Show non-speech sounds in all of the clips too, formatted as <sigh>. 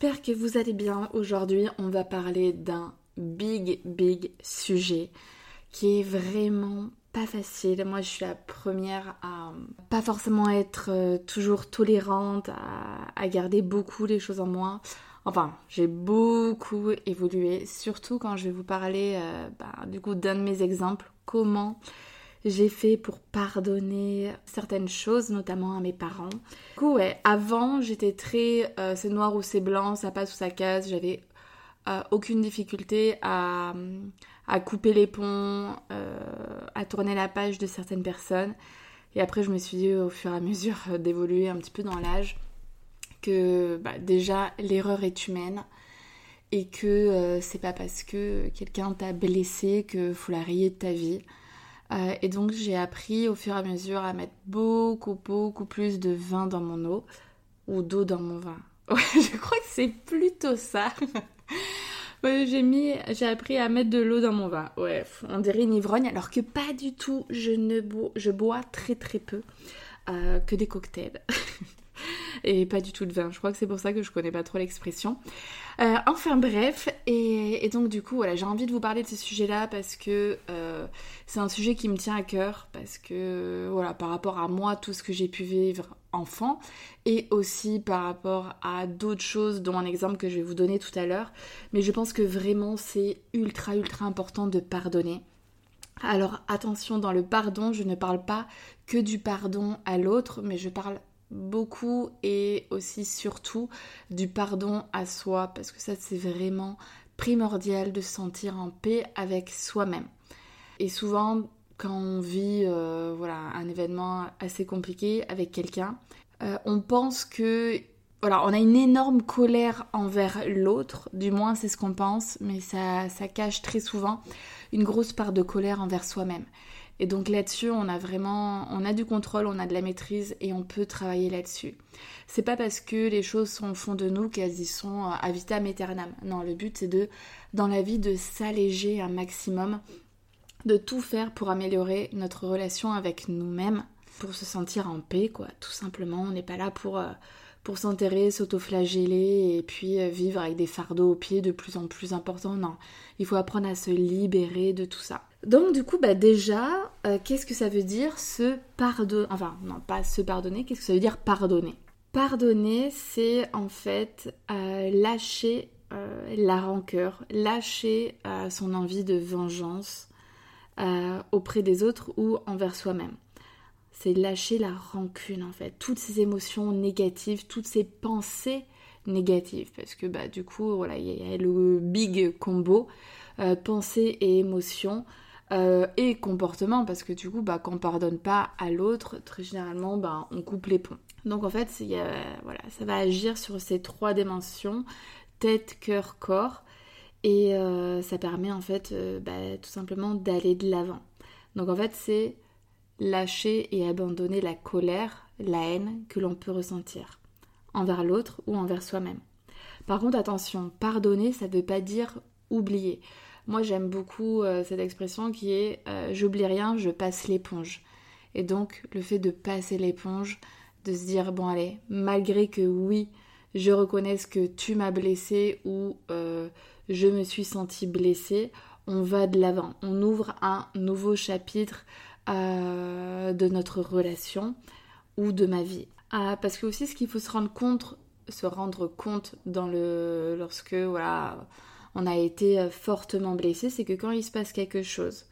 J'espère que vous allez bien. Aujourd'hui, on va parler d'un big, big sujet qui est vraiment pas facile. Moi, je suis la première à pas forcément être euh, toujours tolérante, à, garder beaucoup les choses en moi. Enfin, j'ai beaucoup évolué, surtout quand je vais vous parler euh, bah, du coup d'un de mes exemples, comment j'ai fait pour pardonner certaines choses, notamment à mes parents. Du coup, ouais, avant, j'étais très euh, c'est noir ou c'est blanc, ça passe ou ça casse, j'avais euh, aucune difficulté à, à couper les ponts, euh, à tourner la page de certaines personnes. Et après, je me suis dit au fur et à mesure d'évoluer un petit peu dans l'âge que bah, déjà l'erreur est humaine et que c'est pas parce que quelqu'un t'a blessé que faut la rayer de ta vie. Euh, et donc j'ai appris au fur et à mesure à mettre beaucoup, beaucoup plus de vin dans mon eau ou d'eau dans mon vin. <laughs> Ouais, je crois que c'est plutôt ça. <laughs> j'ai mis, j'ai appris à mettre de l'eau dans mon vin. Ouais, on dirait une ivrogne, alors que pas du tout. Je ne bois, je bois très très peu, euh, que des cocktails. <laughs> et pas du tout de vin. Je crois que c'est pour ça que je connais pas trop l'expression. Euh, enfin bref, et, donc du coup, voilà, j'ai envie de vous parler de ce sujet-là parce que euh, c'est un sujet qui me tient à cœur, parce que voilà, par rapport à moi, tout ce que j'ai pu vivre enfant, et aussi par rapport à d'autres choses, dont un exemple que je vais vous donner tout à l'heure. Mais je pense que vraiment c'est ultra ultra important de pardonner. Alors attention, dans le pardon, je ne parle pas que du pardon à l'autre, mais je parle beaucoup et aussi surtout du pardon à soi parce que ça c'est vraiment primordial de se sentir en paix avec soi-même. Et souvent quand on vit euh, voilà un événement assez compliqué avec quelqu'un, euh, on pense que voilà, on a une énorme colère envers l'autre, du moins c'est ce qu'on pense, mais ça, ça cache très souvent une grosse part de colère envers soi-même. Et donc là-dessus, on a vraiment, on a du contrôle, on a de la maîtrise et on peut travailler là-dessus. C'est pas parce que les choses sont au fond de nous qu'elles y sont à euh, vitam aeternam. Non, le but c'est de, dans la vie, de s'alléger un maximum, de tout faire pour améliorer notre relation avec nous-mêmes, pour se sentir en paix, quoi. Tout simplement, on n'est pas là pour euh, pour s'enterrer, s'autoflageller et puis euh, vivre avec des fardeaux aux pieds de plus en plus importants. Non, il faut apprendre à se libérer de tout ça. Donc du coup, bah déjà, euh, qu'est-ce que ça veut dire se pardonner Enfin, non, pas se pardonner, qu'est-ce que ça veut dire pardonner? Pardonner, c'est en fait euh, lâcher la rancœur, lâcher son envie de vengeance auprès des autres ou envers soi-même. C'est lâcher la rancune en fait, toutes ces émotions négatives, toutes ces pensées négatives, parce que bah du coup voilà il y, a le big combo euh, pensée et émotion euh, et comportement, parce que du coup bah quand on pardonne pas à l'autre, très généralement bah on coupe les ponts. Donc en fait voilà ça va agir sur ces trois dimensions tête, cœur, corps et euh, ça permet en fait bah, tout simplement d'aller de l'avant. Donc en fait c'est lâcher et abandonner la colère, la haine que l'on peut ressentir, envers l'autre ou envers soi-même. Par contre, attention, pardonner, ça ne veut pas dire oublier. Moi, j'aime beaucoup euh, cette expression qui est euh, j'oublie rien, je passe l'éponge. Et donc, le fait de passer l'éponge, de se dire bon, allez, malgré que oui, je reconnaisse que tu m'as blessé ou euh, je me suis sentie blessée, on va de l'avant. On ouvre un nouveau chapitre de notre relation ou de ma vie. Ah, parce que aussi ce qu'il faut se rendre compte, se rendre compte dans le lorsque voilà on a été euh, fortement blessé, c'est que quand il se passe quelque chose,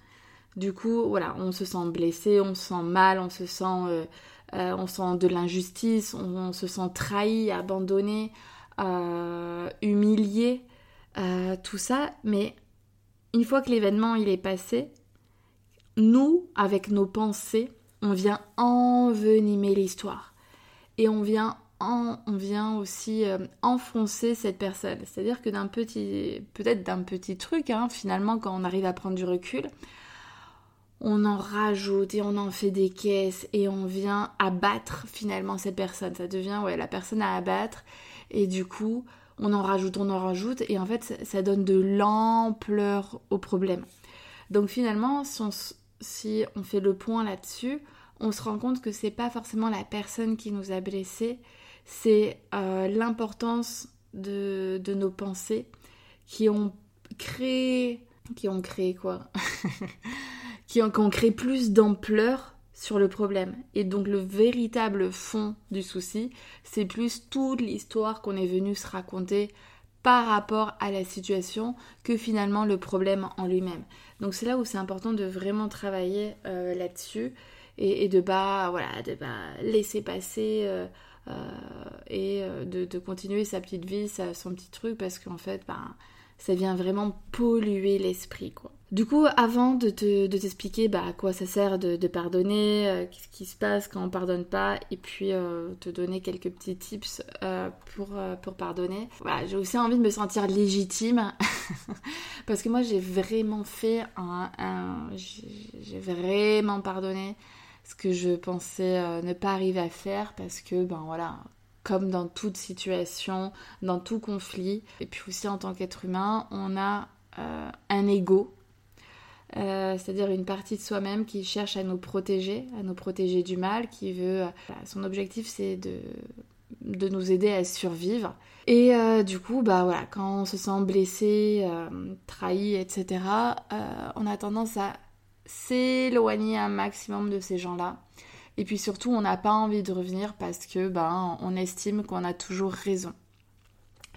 du coup voilà on se sent blessé, on se sent mal, on se sent euh, on sent de l'injustice, on, se sent trahi, abandonné, humilié, tout ça. Mais une fois que l'événement il est passé, nous, avec nos pensées, on vient envenimer l'histoire. Et on vient, on vient aussi euh, enfoncer cette personne. C'est-à-dire que d'un petit, peut-être d'un petit truc, hein, finalement, quand on arrive à prendre du recul, on en rajoute et on en fait des caisses et on vient abattre finalement cette personne. Ça devient ouais, la personne à abattre et du coup on en rajoute, on en rajoute et en fait ça donne de l'ampleur au problème. Donc finalement si on, fait le point là-dessus, on se rend compte que c'est pas forcément la personne qui nous a blessés, c'est euh, l'importance de, de nos pensées qui ont créé qui ont créé quoi <laughs> qui ont, créé plus d'ampleur sur le problème. Et donc le véritable fond du souci, c'est plus toute l'histoire qu'on est venu se raconter par rapport à la situation que finalement le problème en lui-même. Donc c'est là où c'est important de vraiment travailler euh, là-dessus et, de pas voilà de laisser passer euh, euh, et de, continuer sa petite vie, son petit truc parce qu'en fait ben, ça vient vraiment polluer l'esprit quoi. Du coup, avant de, t'expliquer bah, à quoi ça sert de, pardonner, euh, qu'est-ce qui se passe quand on pardonne pas, et puis euh, te donner quelques petits tips euh, pour, pour pardonner, voilà, j'ai aussi envie de me sentir légitime, <laughs> parce que moi j'ai vraiment fait un... j'ai vraiment pardonné ce que je pensais ne pas arriver à faire, parce que, ben voilà, comme dans toute situation, dans tout conflit, et puis aussi en tant qu'être humain, on a un ego euh, c'est-à-dire une partie de soi-même qui cherche à nous protéger, à nous protéger du mal, qui veut... Euh, son objectif c'est de, de nous aider à survivre. Et euh, du coup, bah voilà, quand on se sent blessé, trahi, etc., on a tendance à s'éloigner un maximum de ces gens-là. Et puis surtout, on n'a pas envie de revenir parce que ben, on estime qu'on a toujours raison.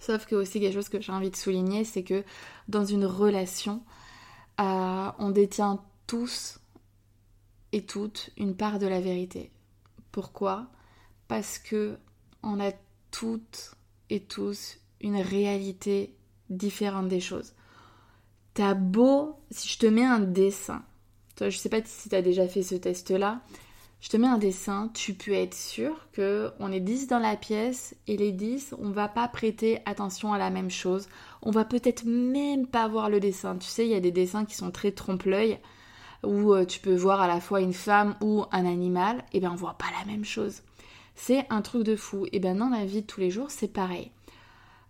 Sauf que aussi quelque chose que j'ai envie de souligner, c'est que dans une relation, on détient tous et toutes une part de la vérité. Pourquoi? Parce que on a toutes et tous une réalité différente des choses. T'as beau, si je te mets un dessin, toi je sais pas si tu as déjà fait ce test-là, je te mets un dessin, tu peux être sûr que on est 10 dans la pièce et les 10, on va pas prêter attention à la même chose. On va peut-être même pas voir le dessin. Tu sais, il y a des dessins qui sont très trompe-l'œil où euh, tu peux voir à la fois une femme ou un animal, et bien on voit pas la même chose. C'est un truc de fou. Et bien dans la vie de tous les jours, c'est pareil.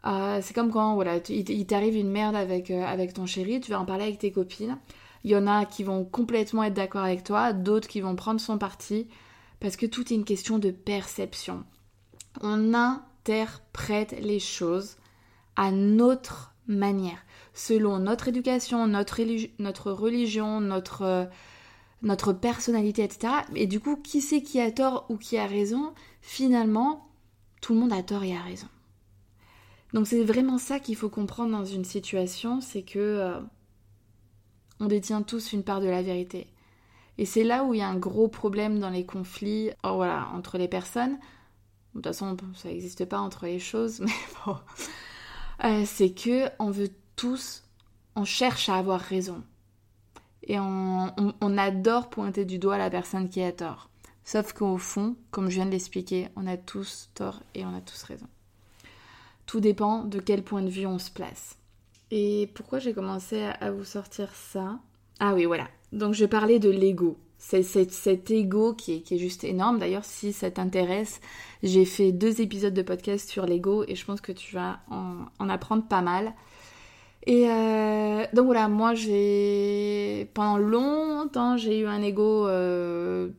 Euh, c'est comme quand voilà, il t'arrive une merde euh, avec ton chéri, tu vas en parler avec tes copines. Il y en a qui vont complètement être d'accord avec toi, d'autres qui vont prendre son parti, parce que tout est une question de perception. On interprète les choses à notre manière, selon notre éducation, notre, notre religion, notre, notre personnalité, etc. Et du coup, qui c'est qui a tort ou qui a raison? Finalement, tout le monde a tort et a raison. Donc c'est vraiment ça qu'il faut comprendre dans une situation, c'est que euh, on détient tous une part de la vérité. Et c'est là où il y a un gros problème dans les conflits oh, voilà, entre les personnes. De toute façon, ça n'existe pas entre les choses, <laughs> mais bon. Euh, c'est que on veut tous, on cherche à avoir raison. Et on, on, adore pointer du doigt la personne qui a tort. Sauf qu'au fond, comme je viens de l'expliquer, on a tous tort et on a tous raison. Tout dépend de quel point de vue on se place. Et pourquoi j'ai commencé à vous sortir ça? Ah oui, voilà. Donc je parlais de l'ego. C'est cet ego qui est, juste énorme. D'ailleurs, si ça t'intéresse, j'ai fait deux épisodes de podcast sur l'ego et je pense que tu vas en, apprendre pas mal. Et euh, donc voilà, moi j'ai pendant longtemps j'ai eu un ego euh,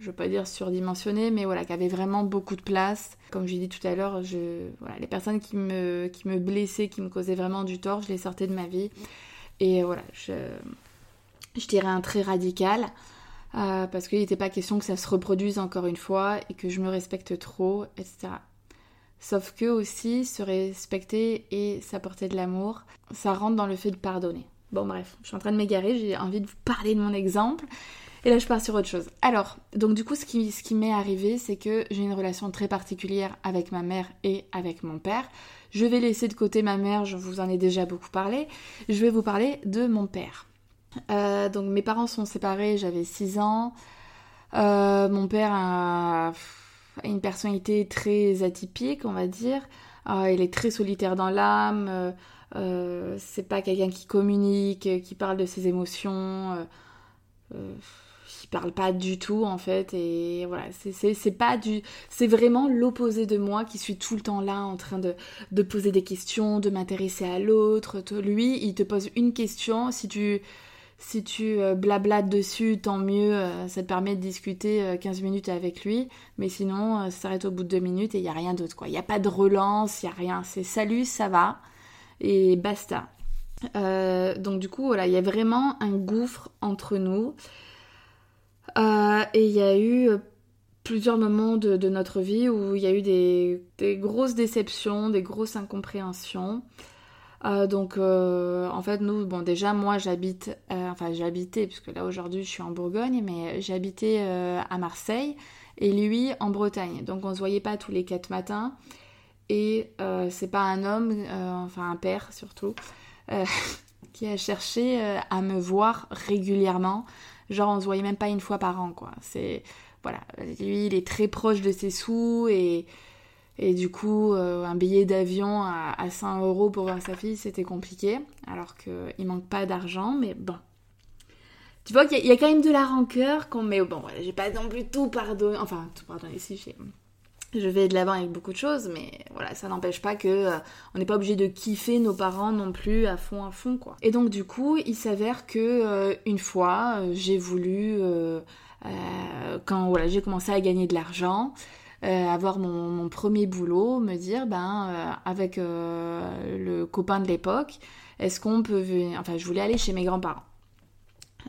je veux pas dire surdimensionné, mais voilà, qui avait vraiment beaucoup de place. Comme j'ai dit tout à l'heure, je, voilà, les personnes qui me, blessaient, qui me causaient vraiment du tort, je les sortais de ma vie. Et voilà, je, je dirais un trait radical, euh, parce qu'il n'était pas question que ça se reproduise encore une fois et que je me respecte trop, etc. Sauf que aussi, se respecter et s'apporter de l'amour, ça rentre dans le fait de pardonner. Bon bref, je suis en train de m'égarer, j'ai envie de vous parler de mon exemple. Et là, je pars sur autre chose. Alors, donc du coup, ce qui, ce qui m'est arrivé, c'est que j'ai une relation très particulière avec ma mère et avec mon père. Je vais laisser de côté ma mère, je vous en ai déjà beaucoup parlé. Je vais vous parler de mon père. Euh, donc mes parents sont séparés, j'avais 6 ans. mon père a une personnalité très atypique, on va dire. il est très solitaire dans l'âme. c'est pas quelqu'un qui communique, qui parle de ses émotions parle pas du tout en fait et voilà c'est pas du c'est vraiment l'opposé de moi qui suis tout le temps là en train de, de poser des questions de m'intéresser à l'autre. Lui il te pose une question si tu si tu euh, blablates dessus tant mieux euh, ça te permet de discuter 15 euh, minutes avec lui. Mais sinon ça s'arrête au bout de deux minutes et il y a rien d'autre quoi. Il y a pas de relance il y a rien. C'est salut ça va et basta. Donc du coup voilà il y a vraiment un gouffre entre nous euh, et il y a eu euh, plusieurs moments de, notre vie où il y a eu des, grosses déceptions, des grosses incompréhensions. Euh, donc en fait nous, bon déjà moi j'habite, enfin j'habitais, puisque là aujourd'hui je suis en Bourgogne, mais j'habitais à Marseille et lui en Bretagne. Donc on se voyait pas tous les quatre matins. Et c'est pas un homme, enfin un père surtout, <laughs> qui a cherché à me voir régulièrement Genre, on se voyait même pas une fois par an, quoi. C'est. Voilà. Lui, il est très proche de ses sous et. Et du coup, euh, un billet d'avion à, à 100 euros pour voir sa fille, c'était compliqué. Alors qu'il manque pas d'argent, mais bon. Tu vois qu'il y, a quand même de la rancœur, qu'on mais bon, voilà, j'ai pas non plus tout pardonné. Enfin, tout pardonné, si j'ai je vais de l'avant avec beaucoup de choses, mais voilà, ça n'empêche pas que euh, on n'est pas obligé de kiffer nos parents non plus à fond à fond quoi. Et donc du coup, il s'avère que euh, une fois, euh, j'ai voulu quand voilà, j'ai commencé à gagner de l'argent, avoir mon, mon, premier boulot, me dire ben avec le copain de l'époque, est-ce qu'on peut venir enfin je voulais aller chez mes grands-parents.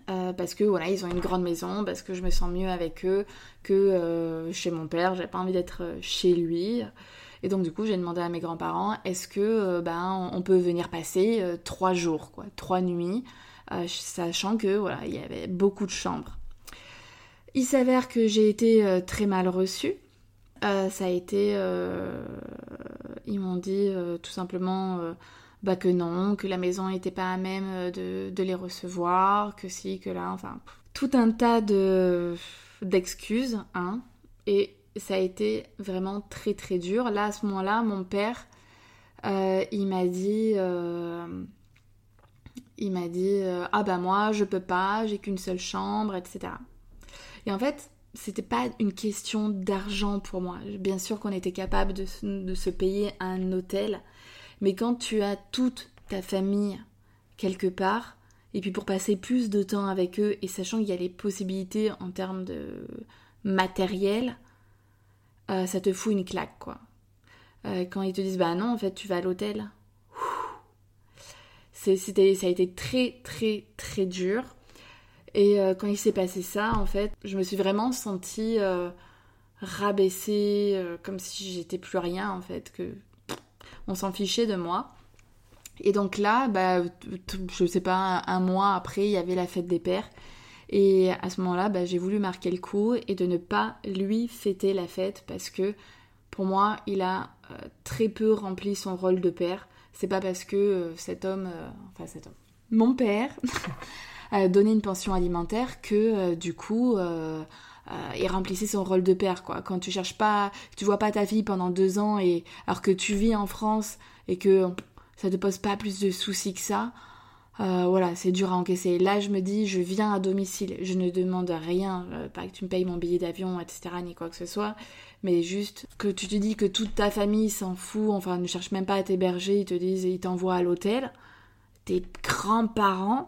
Euh, parce que voilà, ils ont une grande maison, parce que je me sens mieux avec eux que euh, chez mon père. J'avais pas envie d'être euh, chez lui. Et donc du coup, j'ai demandé à mes grands-parents est-ce que ben on peut venir passer trois jours, quoi, trois nuits, sachant que voilà, il y avait beaucoup de chambres. Il s'avère que j'ai été très mal reçue. ça a été, ils m'ont dit tout simplement bah que non, que la maison n'était pas à même euh, de, les recevoir, que si, que là, enfin, tout un tas de d'excuses, hein, et ça a été vraiment très très dur. Là, à ce moment-là, mon père, euh, il m'a dit, euh, il m'a dit, ah bah moi, je peux pas, j'ai qu'une seule chambre, etc. Et en fait, c'était pas une question d'argent pour moi. Bien sûr qu'on était capable de, de se payer un hôtel, mais quand tu as toute ta famille quelque part, et puis pour passer plus de temps avec eux, et sachant qu'il y a les possibilités en termes de matériel, euh, ça te fout une claque, quoi. Euh, quand ils te disent, bah non, en fait, tu vas à l'hôtel. Ça a été très, très, très dur. Et euh, quand il s'est passé ça, en fait, je me suis vraiment sentie rabaissée, comme si j'étais plus rien, en fait, que on s'en fichait de moi. Et donc là, bah, je sais pas, un mois après, il y avait la fête des pères. Et à ce moment-là, bah, j'ai voulu marquer le coup et de ne pas lui fêter la fête parce que pour moi, il a euh, très peu rempli son rôle de père. C'est pas parce que euh, cet homme, euh, enfin cet homme, mon père, <laughs> a donné une pension alimentaire que du coup, euh, remplissait son rôle de père quoi. Quand tu cherches pas, tu vois pas ta fille pendant deux ans et alors que tu vis en France et que ça te pose pas plus de soucis que ça, euh, voilà, c'est dur à encaisser. Là, je me dis, je viens à domicile, je ne demande rien, euh, pas que tu me payes mon billet d'avion, etc., ni quoi que ce soit, mais juste que tu te dis que toute ta famille s'en fout, enfin, ne cherche même pas à t'héberger, ils te disent, ils t'envoient à l'hôtel, tes grands-parents,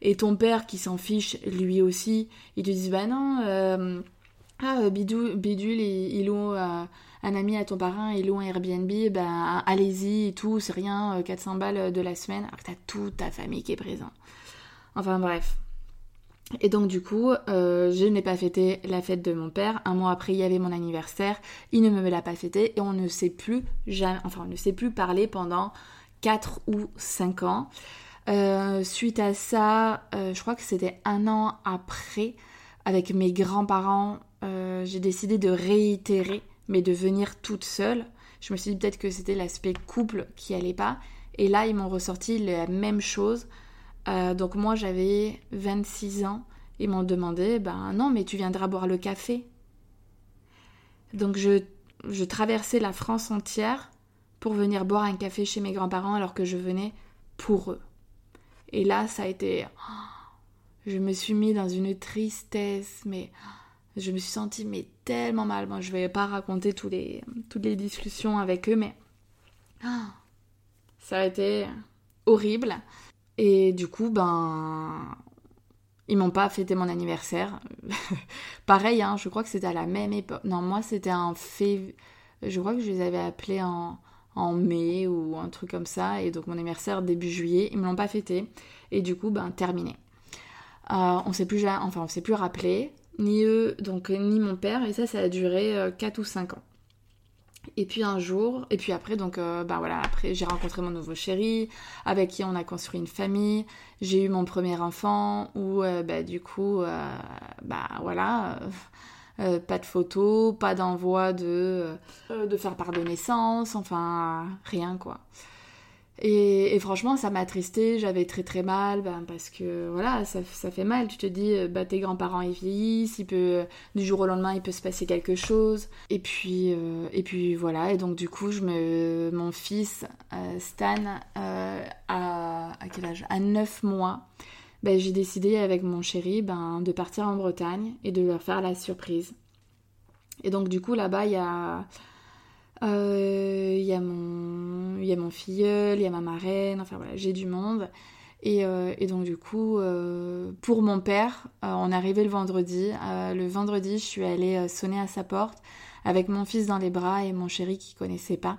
et ton père qui s'en fiche lui aussi, il te dit bah non, euh, ah euh, bidule, bidule il, loue euh, un ami à ton parrain, il loue un Airbnb, ben allez-y et tout, c'est rien, 400 balles de la semaine, alors que t'as toute ta famille qui est présente. Enfin bref. Et donc du coup, je n'ai pas fêté la fête de mon père. Un mois après, il y avait mon anniversaire. Il ne me l'a pas fêté et on ne sait plus jamais, enfin on ne sait plus parler pendant 4 ou 5 ans. Euh, suite à ça, euh, je crois que c'était un an après, avec mes grands-parents, euh, j'ai décidé de réitérer, mais de venir toute seule. Je me suis dit peut-être que c'était l'aspect couple qui allait pas. Et là, ils m'ont ressorti la même chose. donc moi, j'avais 26 ans Ils m'ont demandé, ben non, mais tu viendras boire le café. Donc je, je traversais la France entière pour venir boire un café chez mes grands-parents alors que je venais pour eux. Et là, ça a été... <gasps> Je me suis mis dans une tristesse, mais <gasps> je me suis sentie mais tellement mal. Moi, je vais pas raconter tous les, toutes les discussions avec eux, mais <gasps> ça a été horrible. Et du coup, ben, ils m'ont pas fêté mon anniversaire. <laughs> Pareil, hein, je crois que c'était à la même époque. Non, moi, c'était en février. Je crois que je les avais appelés en, en mai ou un truc comme ça. Et donc, mon anniversaire début juillet, ils me l'ont pas fêté. Et du coup, ben, terminé. Euh, on s'est plus, enfin, on s'est plus rappelé, ni eux, donc ni mon père. Et ça, ça a duré 4 euh, ou 5 ans. Et puis un jour, et puis après, donc, euh, bah voilà, après j'ai rencontré mon nouveau chéri, avec qui on a construit une famille. J'ai eu mon premier enfant, où euh, bah, du coup, bah voilà, pas de photos, pas d'envoi de, de faire part de naissance, enfin rien quoi. Et, franchement, ça m'a attristé, j'avais très très mal, ben, parce que voilà, ça, fait mal. Tu te dis, euh, bah, tes grands-parents ils vieillissent, il peut, du jour au lendemain, il peut se passer quelque chose. Et puis, euh, et puis voilà, et donc du coup, je mon fils euh, Stan, à, à, quel âge? À 9 mois, ben, j'ai décidé avec mon chéri ben, de partir en Bretagne et de leur faire la surprise. Et donc du coup, là-bas, il y a il euh, y, a mon, y a mon filleul, il y a ma marraine, enfin voilà, j'ai du monde. Et, euh, donc du coup, euh, pour mon père, on est arrivé le vendredi. le vendredi, je suis allée sonner à sa porte avec mon fils dans les bras et mon chéri qui connaissait pas.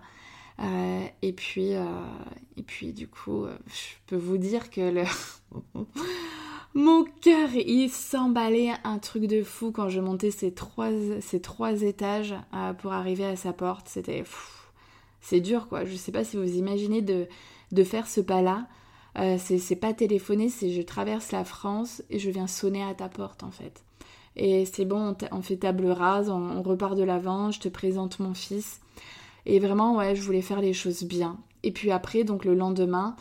Et puis, et puis du coup, je peux vous dire que le <laughs> Mon cœur, il s'emballait un truc de fou quand je montais ces trois, ces trois étages euh, pour arriver à sa porte. C'était... C'est dur, quoi. Je sais pas si vous imaginez de, de faire ce pas-là. Euh, c'est pas téléphoner, c'est je traverse la France et je viens sonner à ta porte, en fait. Et c'est bon, on, fait table rase, on, repart de l'avant, je te présente mon fils. Et vraiment, ouais, je voulais faire les choses bien. Et puis après, donc le lendemain,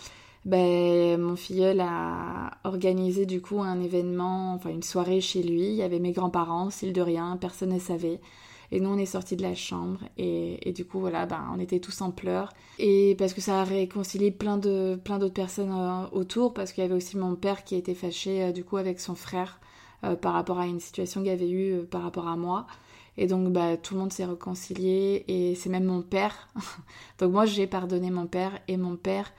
ben, mon filleul a organisé du coup un événement, enfin une soirée chez lui. Il y avait mes grands-parents, s'il de rien, personne ne savait. Et nous, on est sortis de la chambre et, du coup, voilà, ben, on était tous en pleurs. Et parce que ça a réconcilié plein de plein d'autres personnes euh, autour, parce qu'il y avait aussi mon père qui était fâché euh, du coup avec son frère euh, par rapport à une situation qu'il avait eue par rapport à moi. Et donc, bah, tout le monde s'est réconcilié et c'est même mon père. <laughs> donc moi, j'ai pardonné mon père et mon père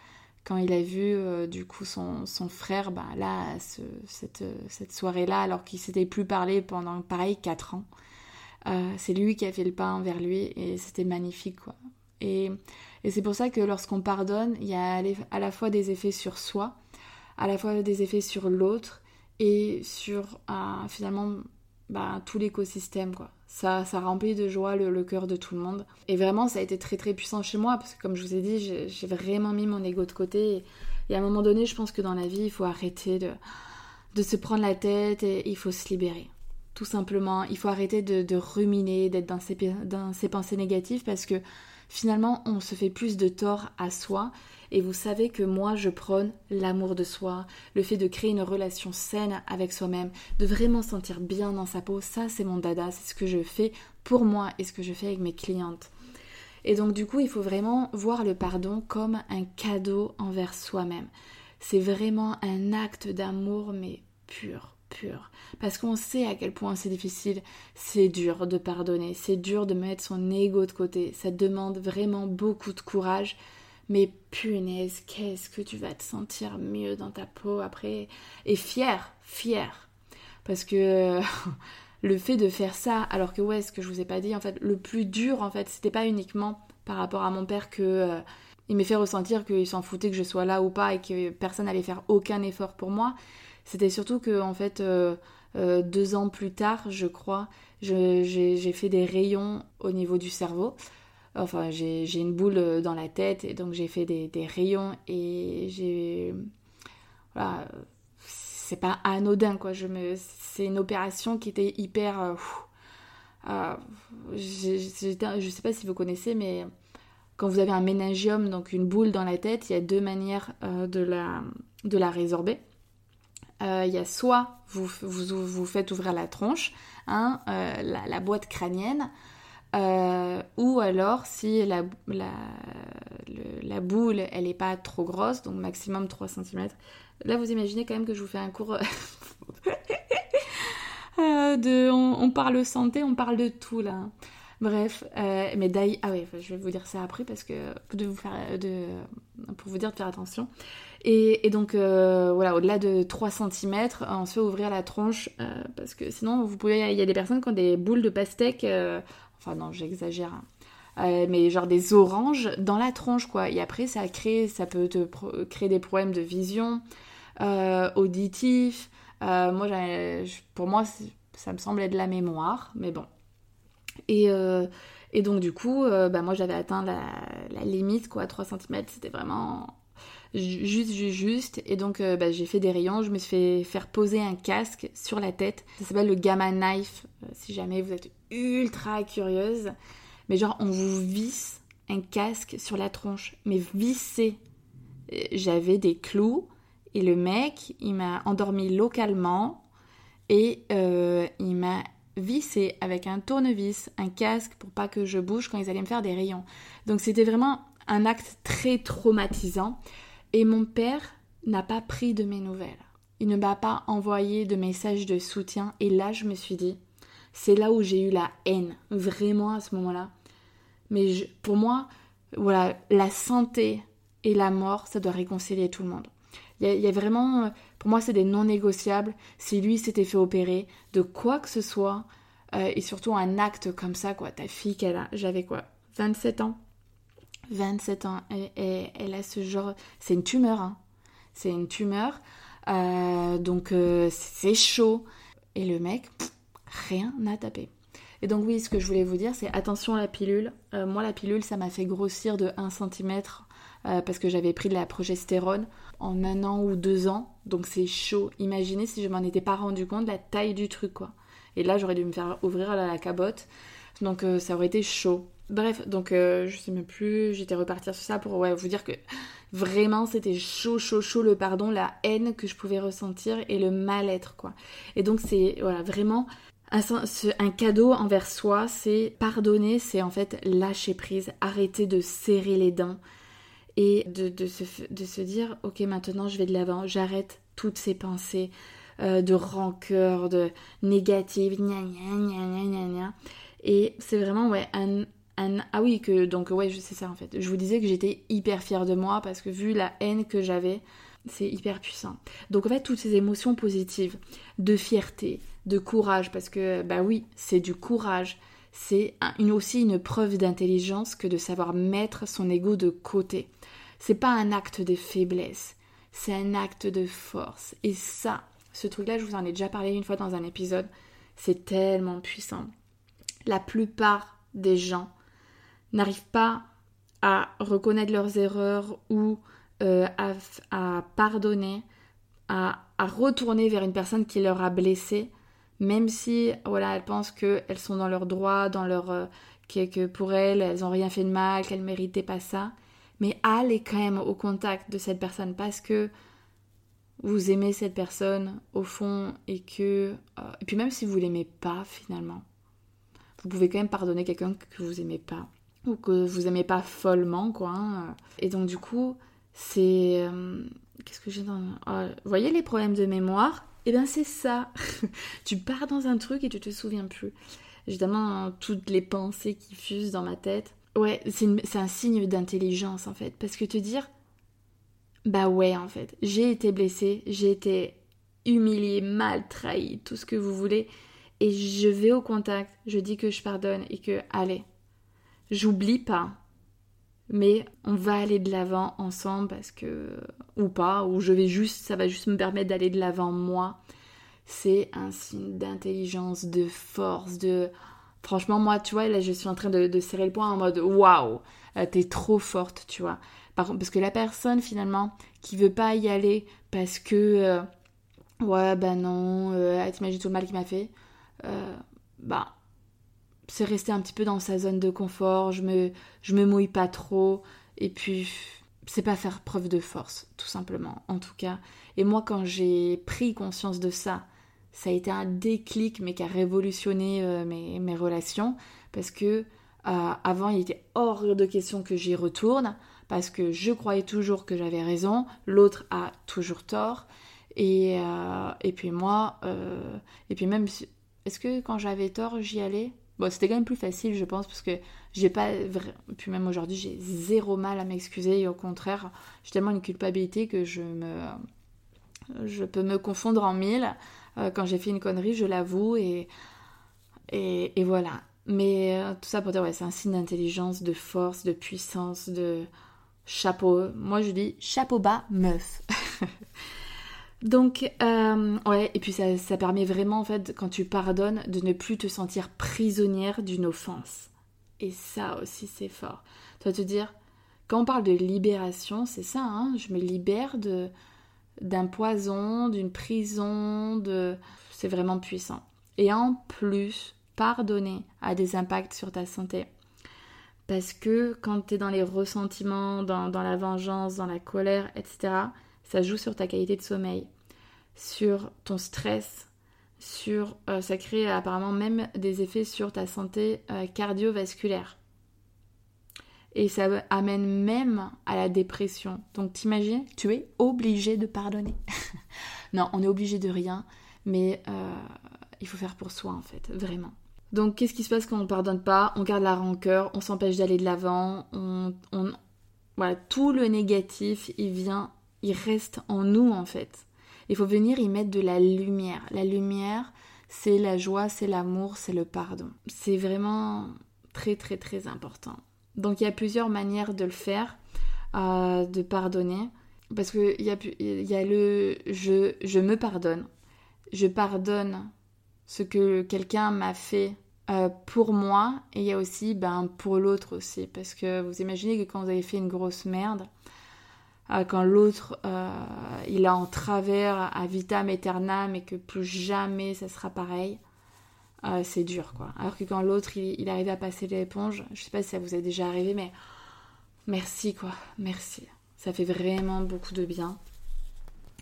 quand il a vu euh, du coup son, frère, bah, là, cette, soirée-là, alors qu'il s'était plus parlé pendant pareil 4 ans, euh, c'est lui qui a fait le pas envers lui et c'était magnifique quoi. Et, c'est pour ça que lorsqu'on pardonne, il y a à la fois des effets sur soi, à la fois des effets sur l'autre et sur euh, finalement bah, tout l'écosystème quoi. Ça, ça remplit de joie le, cœur de tout le monde. Et vraiment, ça a été très très puissant chez moi parce que comme je vous ai dit, j'ai vraiment mis mon ego de côté. Et, à un moment donné, je pense que dans la vie, il faut arrêter de, de se prendre la tête et il faut se libérer. Tout simplement, il faut arrêter de, de ruminer, d'être dans ses, dans ses pensées négatives parce que finalement, on se fait plus de tort à soi et vous savez que moi, je prône l'amour de soi, le fait de créer une relation saine avec soi-même, de vraiment sentir bien dans sa peau. Ça, c'est mon dada, c'est ce que je fais pour moi et ce que je fais avec mes clientes. Et donc, du coup, il faut vraiment voir le pardon comme un cadeau envers soi-même. C'est vraiment un acte d'amour, mais pur, pur. Parce qu'on sait à quel point c'est difficile, c'est dur de pardonner, c'est dur de mettre son ego de côté, ça demande vraiment beaucoup de courage, mais punaise, qu'est-ce que tu vas te sentir mieux dans ta peau après? Et fier, fier. Parce que <laughs> le fait de faire ça, alors que ouais, ce que je vous ai pas dit, en fait, le plus dur, en fait, c'était pas uniquement par rapport à mon père que euh, il m'a fait ressentir qu'il s'en foutait que je sois là ou pas et que personne n'allait faire aucun effort pour moi. C'était surtout que, en fait, euh, euh, deux ans plus tard, je crois, j'ai fait des rayons au niveau du cerveau. Enfin, j'ai une boule euh, dans la tête et donc j'ai fait des, rayons et j'ai. Voilà, c'est pas anodin quoi. Me, c'est une opération qui était hyper. Euh, euh, je sais pas si vous connaissez, mais quand vous avez un méningium, donc une boule dans la tête, il y a deux manières de la résorber. Euh, il y a soit vous, vous, vous faites ouvrir la tronche, hein, la, la, boîte crânienne, ou alors si la, la, la boule elle n'est pas trop grosse, donc maximum 3 cm. Là vous imaginez quand même que je vous fais un cours <laughs> de... On, on, parle santé, on parle de tout là. Bref, euh, mais d'ailleurs, ah ouais, je vais vous dire ça après parce que de vous faire, de, pour vous dire de faire attention. Et, donc euh, voilà, au-delà de 3 cm, on se fait ouvrir la tronche euh, parce que sinon vous pouvez, il y a des personnes qui ont des boules de pastèque, enfin non, j'exagère. Hein. mais genre des oranges dans la tronche quoi et après ça crée ça peut te créer des problèmes de vision auditif moi pour moi ça me semblait de la mémoire mais bon euh, et, donc du coup, euh, bah, moi j'avais atteint la, limite, quoi, 3 cm, c'était vraiment juste, juste, juste. Et donc euh, bah, j'ai fait des rayons, je me suis fait faire poser un casque sur la tête. Ça s'appelle le Gamma Knife, si jamais vous êtes ultra curieuse. Mais genre, on vous visse un casque sur la tronche, mais vissé. J'avais des clous et le mec, il m'a endormi localement et il m'a vissé avec un tournevis, un casque pour pas que je bouge quand ils allaient me faire des rayons. Donc c'était vraiment un acte très traumatisant. Et mon père n'a pas pris de mes nouvelles. Il ne m'a pas envoyé de messages de soutien. Et là, je me suis dit, c'est là où j'ai eu la haine, vraiment à ce moment-là. Mais pour moi, voilà, la santé et la mort, ça doit réconcilier tout le monde. Il y, a vraiment, pour moi, c'est des non négociables. Si lui s'était fait opérer de quoi que ce soit, euh, et surtout un acte comme ça, quoi. Ta fille, qu'elle a, j'avais quoi 27 ans? 27 ans. Et, elle a ce genre. C'est une tumeur, hein. C'est une tumeur. Euh, donc, euh, c'est chaud. Et le mec, rien n'a tapé. Et donc, oui, ce que je voulais vous dire, c'est attention à la pilule. moi, la pilule, ça m'a fait grossir de 1 cm parce que j'avais pris de la progestérone en un an ou deux ans. Donc c'est chaud. Imaginez si je m'en étais pas rendu compte la taille du truc quoi. Et là j'aurais dû me faire ouvrir la, la. Donc euh, ça aurait été chaud. Bref, donc euh, je sais même plus, j'étais repartir sur ça pour vous dire que vraiment c'était chaud, chaud, chaud le pardon, la haine que je pouvais ressentir et le mal-être quoi. Et donc c'est voilà vraiment un, cadeau envers soi, c'est pardonner, c'est en fait lâcher prise, arrêter de serrer les dents, et de, se, de, se, dire ok maintenant je vais de l'avant, j'arrête toutes ces pensées euh, de rancœur, de négatives, gna gna gna gna Et c'est vraiment ouais un, ah oui que donc ouais sais ça en fait. Je vous disais que j'étais hyper fière de moi parce que vu la haine que j'avais, c'est hyper puissant. Donc en fait toutes ces émotions positives, de fierté, de courage parce que bah oui c'est du courage. C'est aussi une preuve d'intelligence que de savoir mettre son ego de côté. C'est pas un acte de faiblesse, c'est un acte de force. Et ça, ce truc-là, je vous en ai déjà parlé une fois dans un épisode, c'est tellement puissant. La plupart des gens n'arrivent pas à reconnaître leurs erreurs ou euh, à, pardonner, à, retourner vers une personne qui leur a blessé, même si voilà, elles pensent qu'elles sont dans leur droit, dans leur euh, que, pour elles, elles n'ont rien fait de mal, qu'elles ne méritaient pas ça. Mais allez quand même au contact de cette personne parce que vous aimez cette personne au fond et que euh, et puis même si vous l'aimez pas finalement vous pouvez quand même pardonner quelqu'un que vous aimez pas ou que vous aimez pas follement quoi hein. et donc du coup c'est euh, qu'est-ce que j'ai dans oh, vous voyez les problèmes de mémoire? Eh bien c'est ça <laughs> tu pars dans un truc et tu te souviens plus évidemment toutes les pensées qui fusent dans ma tête Ouais, c'est un signe d'intelligence en fait. Parce que te dire, bah ouais en fait, j'ai été blessée, j'ai été humiliée, mal trahie, tout ce que vous voulez. Et je vais au contact, je dis que je pardonne et que, allez, j'oublie pas. Mais on va aller de l'avant ensemble parce que, ou pas, ou je vais juste, ça va juste me permettre d'aller de l'avant moi. C'est un signe d'intelligence, de force, de Franchement, moi, tu vois, là, je suis en train de, serrer le poing en mode waouh, euh, t'es trop forte, tu vois. Par parce que la personne, finalement, qui veut pas y aller parce que, euh, ouais, bah non, euh, t'imagines tout le mal qu'il m'a fait, euh, bah, c'est rester un petit peu dans sa zone de confort, je me, je me mouille pas trop, et puis, c'est pas faire preuve de force, tout simplement, en tout cas. Et moi, quand j'ai pris conscience de ça, ça a été un déclic, mais qui a révolutionné euh, mes, mes, relations, parce que euh, avant, il était hors de question que j'y retourne, parce que je croyais toujours que j'avais raison, l'autre a toujours tort, et, euh, et puis moi, et puis même, est-ce que quand j'avais tort, j'y allais? Bon, c'était quand même plus facile, je pense, parce que j'ai pas. Puis même aujourd'hui, j'ai zéro mal à m'excuser, et au contraire, j'ai tellement une culpabilité que je me. Je peux me confondre en mille. Euh, quand j'ai fait une connerie, je l'avoue, et, et, voilà. Mais euh, tout ça pour dire, ouais, c'est un signe d'intelligence, de force, de puissance, de chapeau. Moi, je dis chapeau bas, meuf. <laughs> Donc, euh, ouais, et puis ça, ça, permet vraiment, en fait, quand tu pardonnes, de ne plus te sentir prisonnière d'une offense. Et ça aussi, c'est fort. Vas te dire, quand on parle de libération, c'est ça, hein, je me libère de d'un poison, d'une prison, de... C'est vraiment puissant. Et en plus, pardonner a des impacts sur ta santé. Parce que quand tu es dans les ressentiments, dans, dans la vengeance, dans la colère, etc., ça joue sur ta qualité de sommeil, sur ton stress, sur euh, ça crée apparemment même des effets sur ta santé euh, cardiovasculaire. Et ça amène même à la dépression. Donc t'imagines, tu es obligé de pardonner. <laughs> non, on est obligé de rien, mais euh, il faut faire pour soi en fait, vraiment. Donc qu'est-ce qui se passe quand on ne pardonne pas? On garde la rancœur, on s'empêche d'aller de l'avant, on, on, voilà, tout le négatif, il vient il reste en nous en fait. Il faut venir y mettre de la lumière. La lumière, c'est la joie, c'est l'amour, c'est le pardon. C'est vraiment très très très important. Donc il y a plusieurs manières de le faire, euh, de pardonner. Parce qu'il y a, y a le je, je me pardonne. Je pardonne ce que quelqu'un m'a fait euh, pour moi et il y a aussi ben, pour l'autre aussi. Parce que vous imaginez que quand vous avez fait une grosse merde, quand l'autre euh, il a en travers à vitam aeternam et que plus jamais ça sera pareil, euh, c'est dur quoi. Alors que quand l'autre il, il, arrive à passer l'éponge, je sais pas si ça vous est déjà arrivé, mais merci quoi, merci. Ça fait vraiment beaucoup de bien.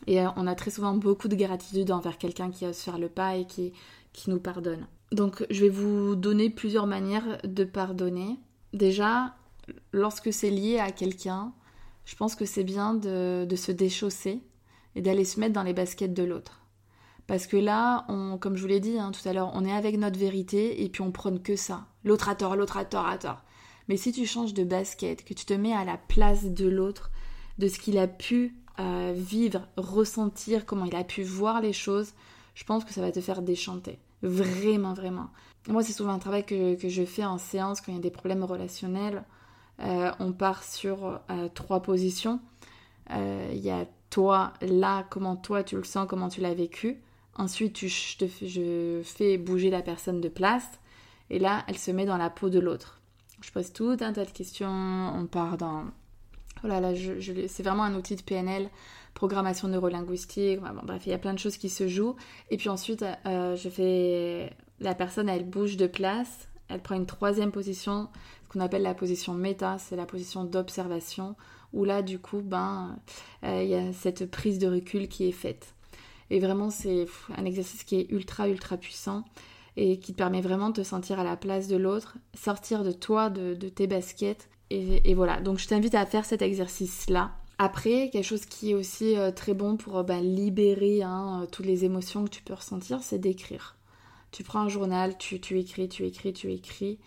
Et on a très souvent beaucoup de gratitude envers quelqu'un qui ose faire le pas et qui, qui nous pardonne. Donc je vais vous donner plusieurs manières de pardonner. Déjà, lorsque c'est lié à quelqu'un, je pense que c'est bien de, se déchausser et d'aller se mettre dans les baskets de l'autre. Parce que là, comme je vous l'ai dit hein, tout à l'heure, on est avec notre vérité et puis on prône que ça. L'autre a tort, l'autre a tort, a tort. Mais si tu changes de basket, que tu te mets à la place de l'autre, de ce qu'il a pu euh, vivre, ressentir, comment il a pu voir les choses, je pense que ça va te faire déchanter. Vraiment, vraiment. Moi, c'est souvent un travail que, je fais en séance quand il y a des problèmes relationnels. Euh, on part sur euh, trois positions. Euh, il y a toi, là, comment toi tu le sens, comment tu l'as vécu. Ensuite, je, je, fais bouger la personne de place. Et là, elle se met dans la peau de l'autre. Je pose tout un tas de questions. On part dans... Oh c'est vraiment un outil de PNL, programmation neurolinguistique. bref, il y a plein de choses qui se jouent. Et puis ensuite, je fais... La personne, elle bouge de place. Elle prend une troisième position ce qu'on appelle la position méta, c'est la position d'observation, où là, du coup, ben, euh, il y a cette prise de recul qui est faite. Et vraiment, c'est un exercice qui est ultra, ultra puissant et qui te permet vraiment de te sentir à la place de l'autre, sortir de toi, de, tes baskets. Et, voilà, donc je t'invite à faire cet exercice-là. Après, quelque chose qui est aussi euh, très bon pour ben, libérer hein, toutes les émotions que tu peux ressentir, c'est d'écrire. Tu prends un journal, tu, tu écris, tu écris, tu écris.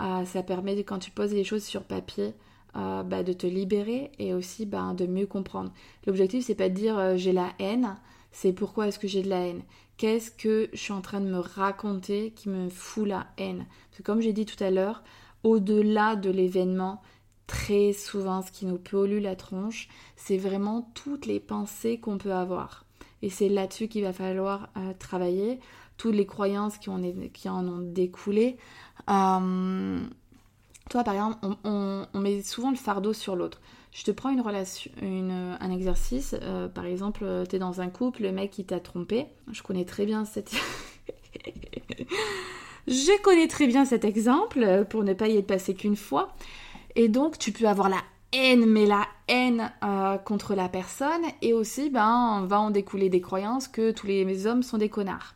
Euh, ça permet, quand tu poses les choses sur papier, euh, bah, de te libérer et aussi bah, de mieux comprendre. L'objectif, c'est pas de dire euh, j'ai la haine, c'est pourquoi est-ce que j'ai de la haine? Qu'est-ce que je suis en train de me raconter qui me fout la haine? Parce que comme j'ai dit tout à l'heure, au-delà de l'événement, très souvent, ce qui nous pollue la tronche, c'est vraiment toutes les pensées qu'on peut avoir. Et c'est là-dessus qu'il va falloir travailler, toutes les croyances qui, en ont découlé. Euh, toi, par exemple, on, met souvent le fardeau sur l'autre. Je te prends une relation, un exercice. Euh, par exemple, euh, tu es dans un couple, le mec qui t'a trompé. Je connais très bien cette. <laughs> Je connais très bien cet exemple pour ne pas y être passé qu'une fois. Et donc, tu peux avoir la haine, mais la haine contre la personne, et aussi, ben, va en découler des croyances que tous les hommes sont des connards.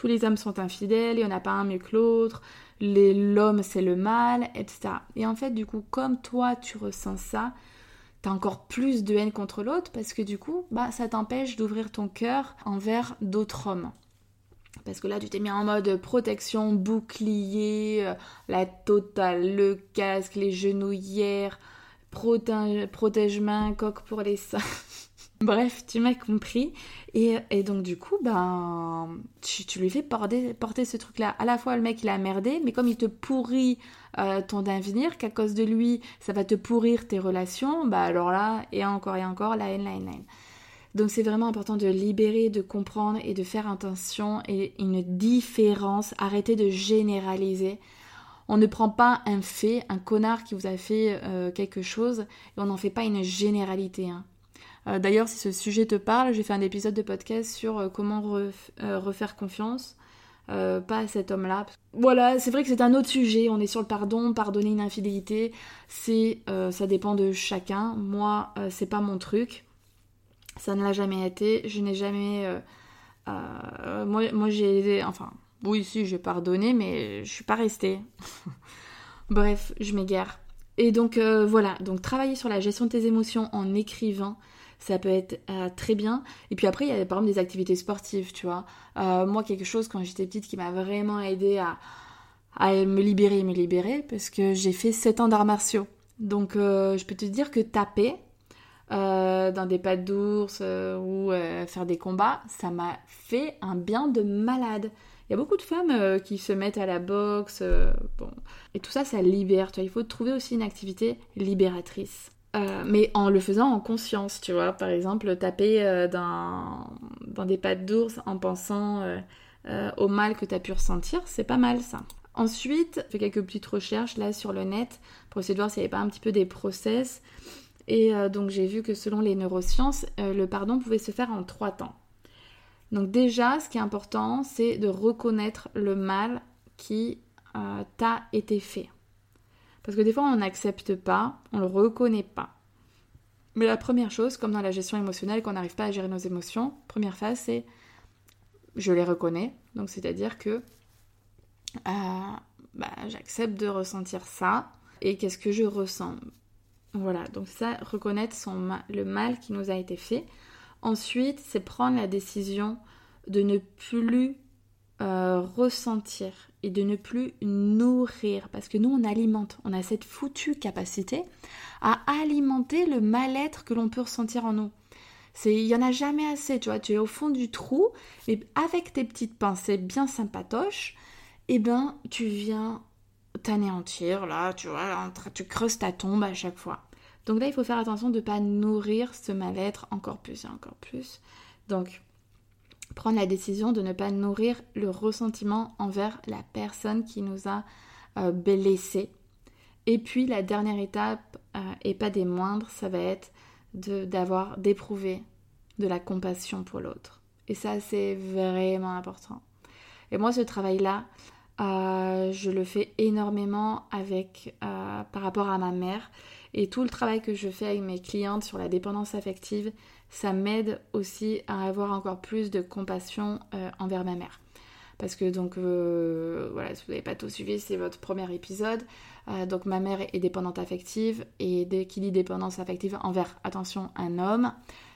Tous les hommes sont infidèles, il n'y en a pas un mieux que l'autre, l'homme c'est le mal, etc. Et en fait, du coup, comme toi tu ressens ça, t'as encore plus de haine contre l'autre parce que du coup, bah, ça t'empêche d'ouvrir ton cœur envers d'autres hommes. Parce que là, tu t'es mis en mode protection, bouclier, euh, la totale, le casque, les genouillères, protège-main, coque pour les seins. <laughs> Bref, tu m'as compris. Et, donc, du coup, ben, tu, lui fais porter, ce truc-là. À la fois, le mec, il a merdé, mais comme il te pourrit euh, ton avenir, qu'à cause de lui, ça va te pourrir tes relations, bah alors là, et encore et encore, la haine, la haine, la haine. Donc, c'est vraiment important de libérer, de comprendre et de faire attention et une différence. Arrêter de généraliser. On ne prend pas un fait, un connard qui vous a fait euh, quelque chose, et on n'en fait pas une généralité. Hein. Euh, d'ailleurs, si ce sujet te parle, j'ai fait un épisode de podcast sur euh, comment euh, refaire confiance. pas à cet homme-là. Voilà, c'est vrai que c'est un autre sujet. On est sur le pardon, pardonner une infidélité, c'est, ça dépend de chacun. Moi, c'est pas mon truc. Ça ne l'a jamais été. Je n'ai jamais. moi, moi j'ai, enfin, oui, si, j'ai pardonné, mais je suis pas restée. <laughs> Bref, je m'égare. Et donc voilà, donc travailler sur la gestion de tes émotions en écrivant, ça peut être euh, très bien. Et puis après, il y a par exemple des activités sportives, tu vois. Euh, moi, quelque chose quand j'étais petite qui m'a vraiment aidé à, à me libérer, me libérer, parce que j'ai fait 7 ans d'arts martiaux. Donc, euh, je peux te dire que taper dans des pattes d'ours ou faire des combats, ça m'a fait un bien de malade. Il y a beaucoup de femmes qui se mettent à la boxe, bon. Et tout ça, ça libère. Tu vois. Il faut trouver aussi une activité libératrice. Euh, mais en le faisant en conscience, tu vois. Par exemple, taper euh, dans, des pattes d'ours en pensant euh, au mal que tu as pu ressentir, c'est pas mal ça. Ensuite, j'ai fait quelques petites recherches là sur le net pour essayer de voir s'il n'y avait pas un petit peu des process. Et donc j'ai vu que selon les neurosciences, le pardon pouvait se faire en trois temps. Donc déjà, ce qui est important, c'est de reconnaître le mal qui t'a été fait. Parce que des fois, on n'accepte pas, on ne le reconnaît pas. Mais la première chose, comme dans la gestion émotionnelle, quand on n'arrive pas à gérer nos émotions, première phase, c'est je les reconnais. Donc, c'est-à-dire que euh, bah, j'accepte de ressentir ça. Et qu'est-ce que je ressens? Voilà, donc ça, reconnaître le mal qui nous a été fait. Ensuite, c'est prendre la décision de ne plus euh, ressentir et de ne plus nourrir. Parce que nous, on alimente. On a cette foutue capacité à alimenter le mal-être que l'on peut ressentir en nous. Il n'y en a jamais assez, tu vois. Tu es au fond du trou, et avec tes petites pensées bien sympatoches, eh ben, tu viens t'anéantir, là, tu vois, tu creuses ta tombe à chaque fois. Donc là, il faut faire attention de ne pas nourrir ce mal-être encore plus et encore plus. Donc, prendre la décision de ne pas nourrir le ressentiment envers la personne qui nous a euh, blessés. Et puis la dernière étape, euh, et pas des moindres, ça va être d'avoir, d'éprouver de la compassion pour l'autre. Et ça, c'est vraiment important. Et moi, ce travail-là, euh, je le fais énormément avec, par rapport à ma mère. Et tout le travail que je fais avec mes clientes sur la dépendance affective, ça m'aide aussi à avoir encore plus de compassion euh, envers ma mère. Parce que donc, euh, voilà, si vous n'avez pas tout suivi, c'est votre premier épisode. Euh, donc ma mère est dépendante affective et dès qu'il dit dépendance affective envers, attention, un homme,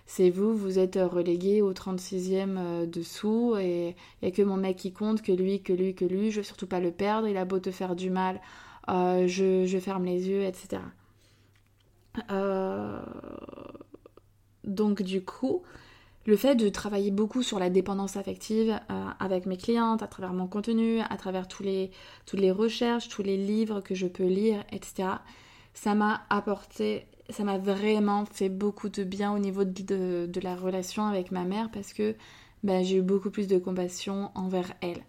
c'est vous, vous êtes relégué au 36e dessous et il n'y a que mon mec qui compte, que lui, que lui, que lui, je veux surtout pas le perdre, il a beau te faire du mal, je, je, ferme les yeux, etc. Euh, donc du coup, le fait de travailler beaucoup sur la dépendance affective euh, avec mes clientes, à travers mon contenu, à travers tous les, toutes les recherches, tous les livres que je peux lire, etc., ça m'a apporté, ça m'a vraiment fait beaucoup de bien au niveau de, la relation avec ma mère parce que ben, j'ai eu beaucoup plus de compassion envers elle.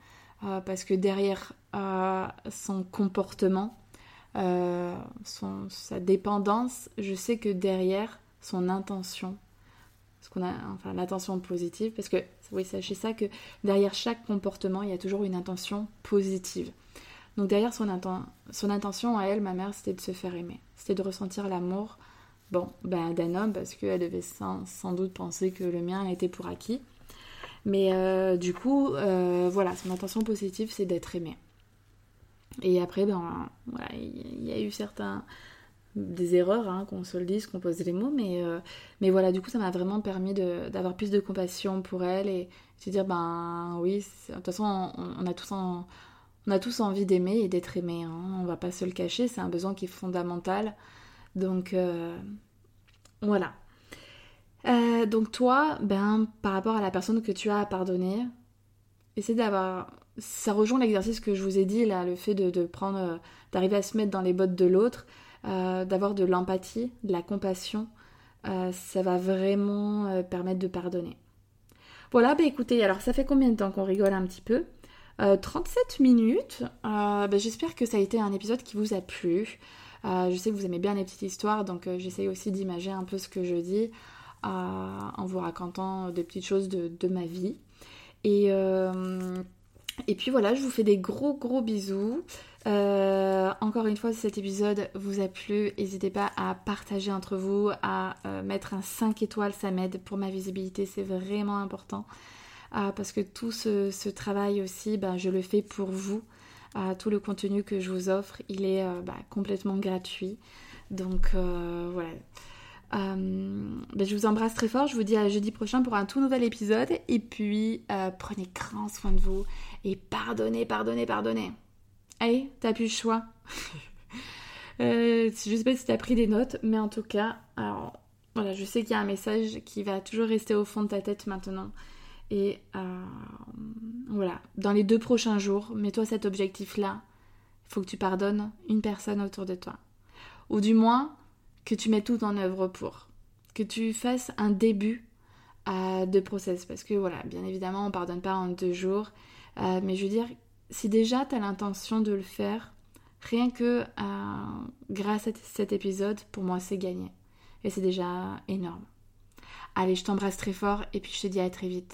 Euh, parce que derrière euh, son comportement, son, sa dépendance, je sais que derrière son intention, qu'on l'intention positive, parce que oui, sachez ça que derrière chaque comportement, il y a toujours une intention positive. Donc derrière son, son intention à elle, ma mère, c'était de se faire aimer, c'était de ressentir l'amour Bon, ben d'un homme parce qu'elle devait sans, sans, doute penser que le mien était pour acquis. Mais euh, du coup, euh, voilà, son intention positive, c'est d'être aimé. Et après, ben il y a eu certains des erreurs, hein, qu'on se le dise, qu'on pose les mots, mais, euh, mais voilà, du coup, ça m'a vraiment permis d'avoir plus de compassion pour elle et de dire, ben oui, de toute façon, on, a tous on a tous envie d'aimer et d'être aimé, hein, on va pas se le cacher, c'est un besoin qui est fondamental. Donc, euh, voilà. Euh, donc toi, ben, par rapport à la personne que tu as à pardonner, essaie d'avoir... Ça rejoint l'exercice que je vous ai dit, là, le fait de, de prendre... d'arriver à se mettre dans les bottes de l'autre euh, d'avoir de l'empathie, de la compassion, euh, ça va vraiment euh, permettre de pardonner. Voilà, bah écoutez, alors ça fait combien de temps qu'on rigole un petit peu? 37 minutes. Bah, j'espère que ça a été un épisode qui vous a plu. je sais que vous aimez bien les petites histoires, donc j'essaye aussi d'imager un peu ce que je dis en vous racontant des petites choses de, de ma vie. Et, et puis voilà, je vous fais des gros gros bisous. Euh, encore une fois, si cet épisode vous a plu, n'hésitez pas à partager entre vous, à euh, mettre un 5 étoiles, ça m'aide pour ma visibilité, c'est vraiment important. Euh, parce que tout ce, travail aussi, ben, je le fais pour vous. tout le contenu que je vous offre, il est ben, complètement gratuit. Donc voilà. Ben, je vous embrasse très fort, je vous dis à jeudi prochain pour un tout nouvel épisode. Et puis, prenez grand soin de vous et pardonnez, pardonnez, pardonnez. Allez, t'as plus le choix. <laughs> euh, je sais pas si t'as pris des notes, mais en tout cas, voilà, je sais qu'il y a un message qui va toujours rester au fond de ta tête maintenant. Et euh, voilà, dans les deux prochains jours, mets-toi cet objectif-là. Il faut que tu pardonnes une personne autour de toi. Ou du moins, que tu mettes tout en œuvre pour. Que tu fasses un début euh, de process. Parce que voilà, bien évidemment, on pardonne pas en deux jours. Euh, mais je veux dire, si déjà tu as l'intention de le faire, rien que euh, grâce à cet épisode, pour moi c'est gagné. Et c'est déjà énorme. Allez, je t'embrasse très fort et puis je te dis à très vite.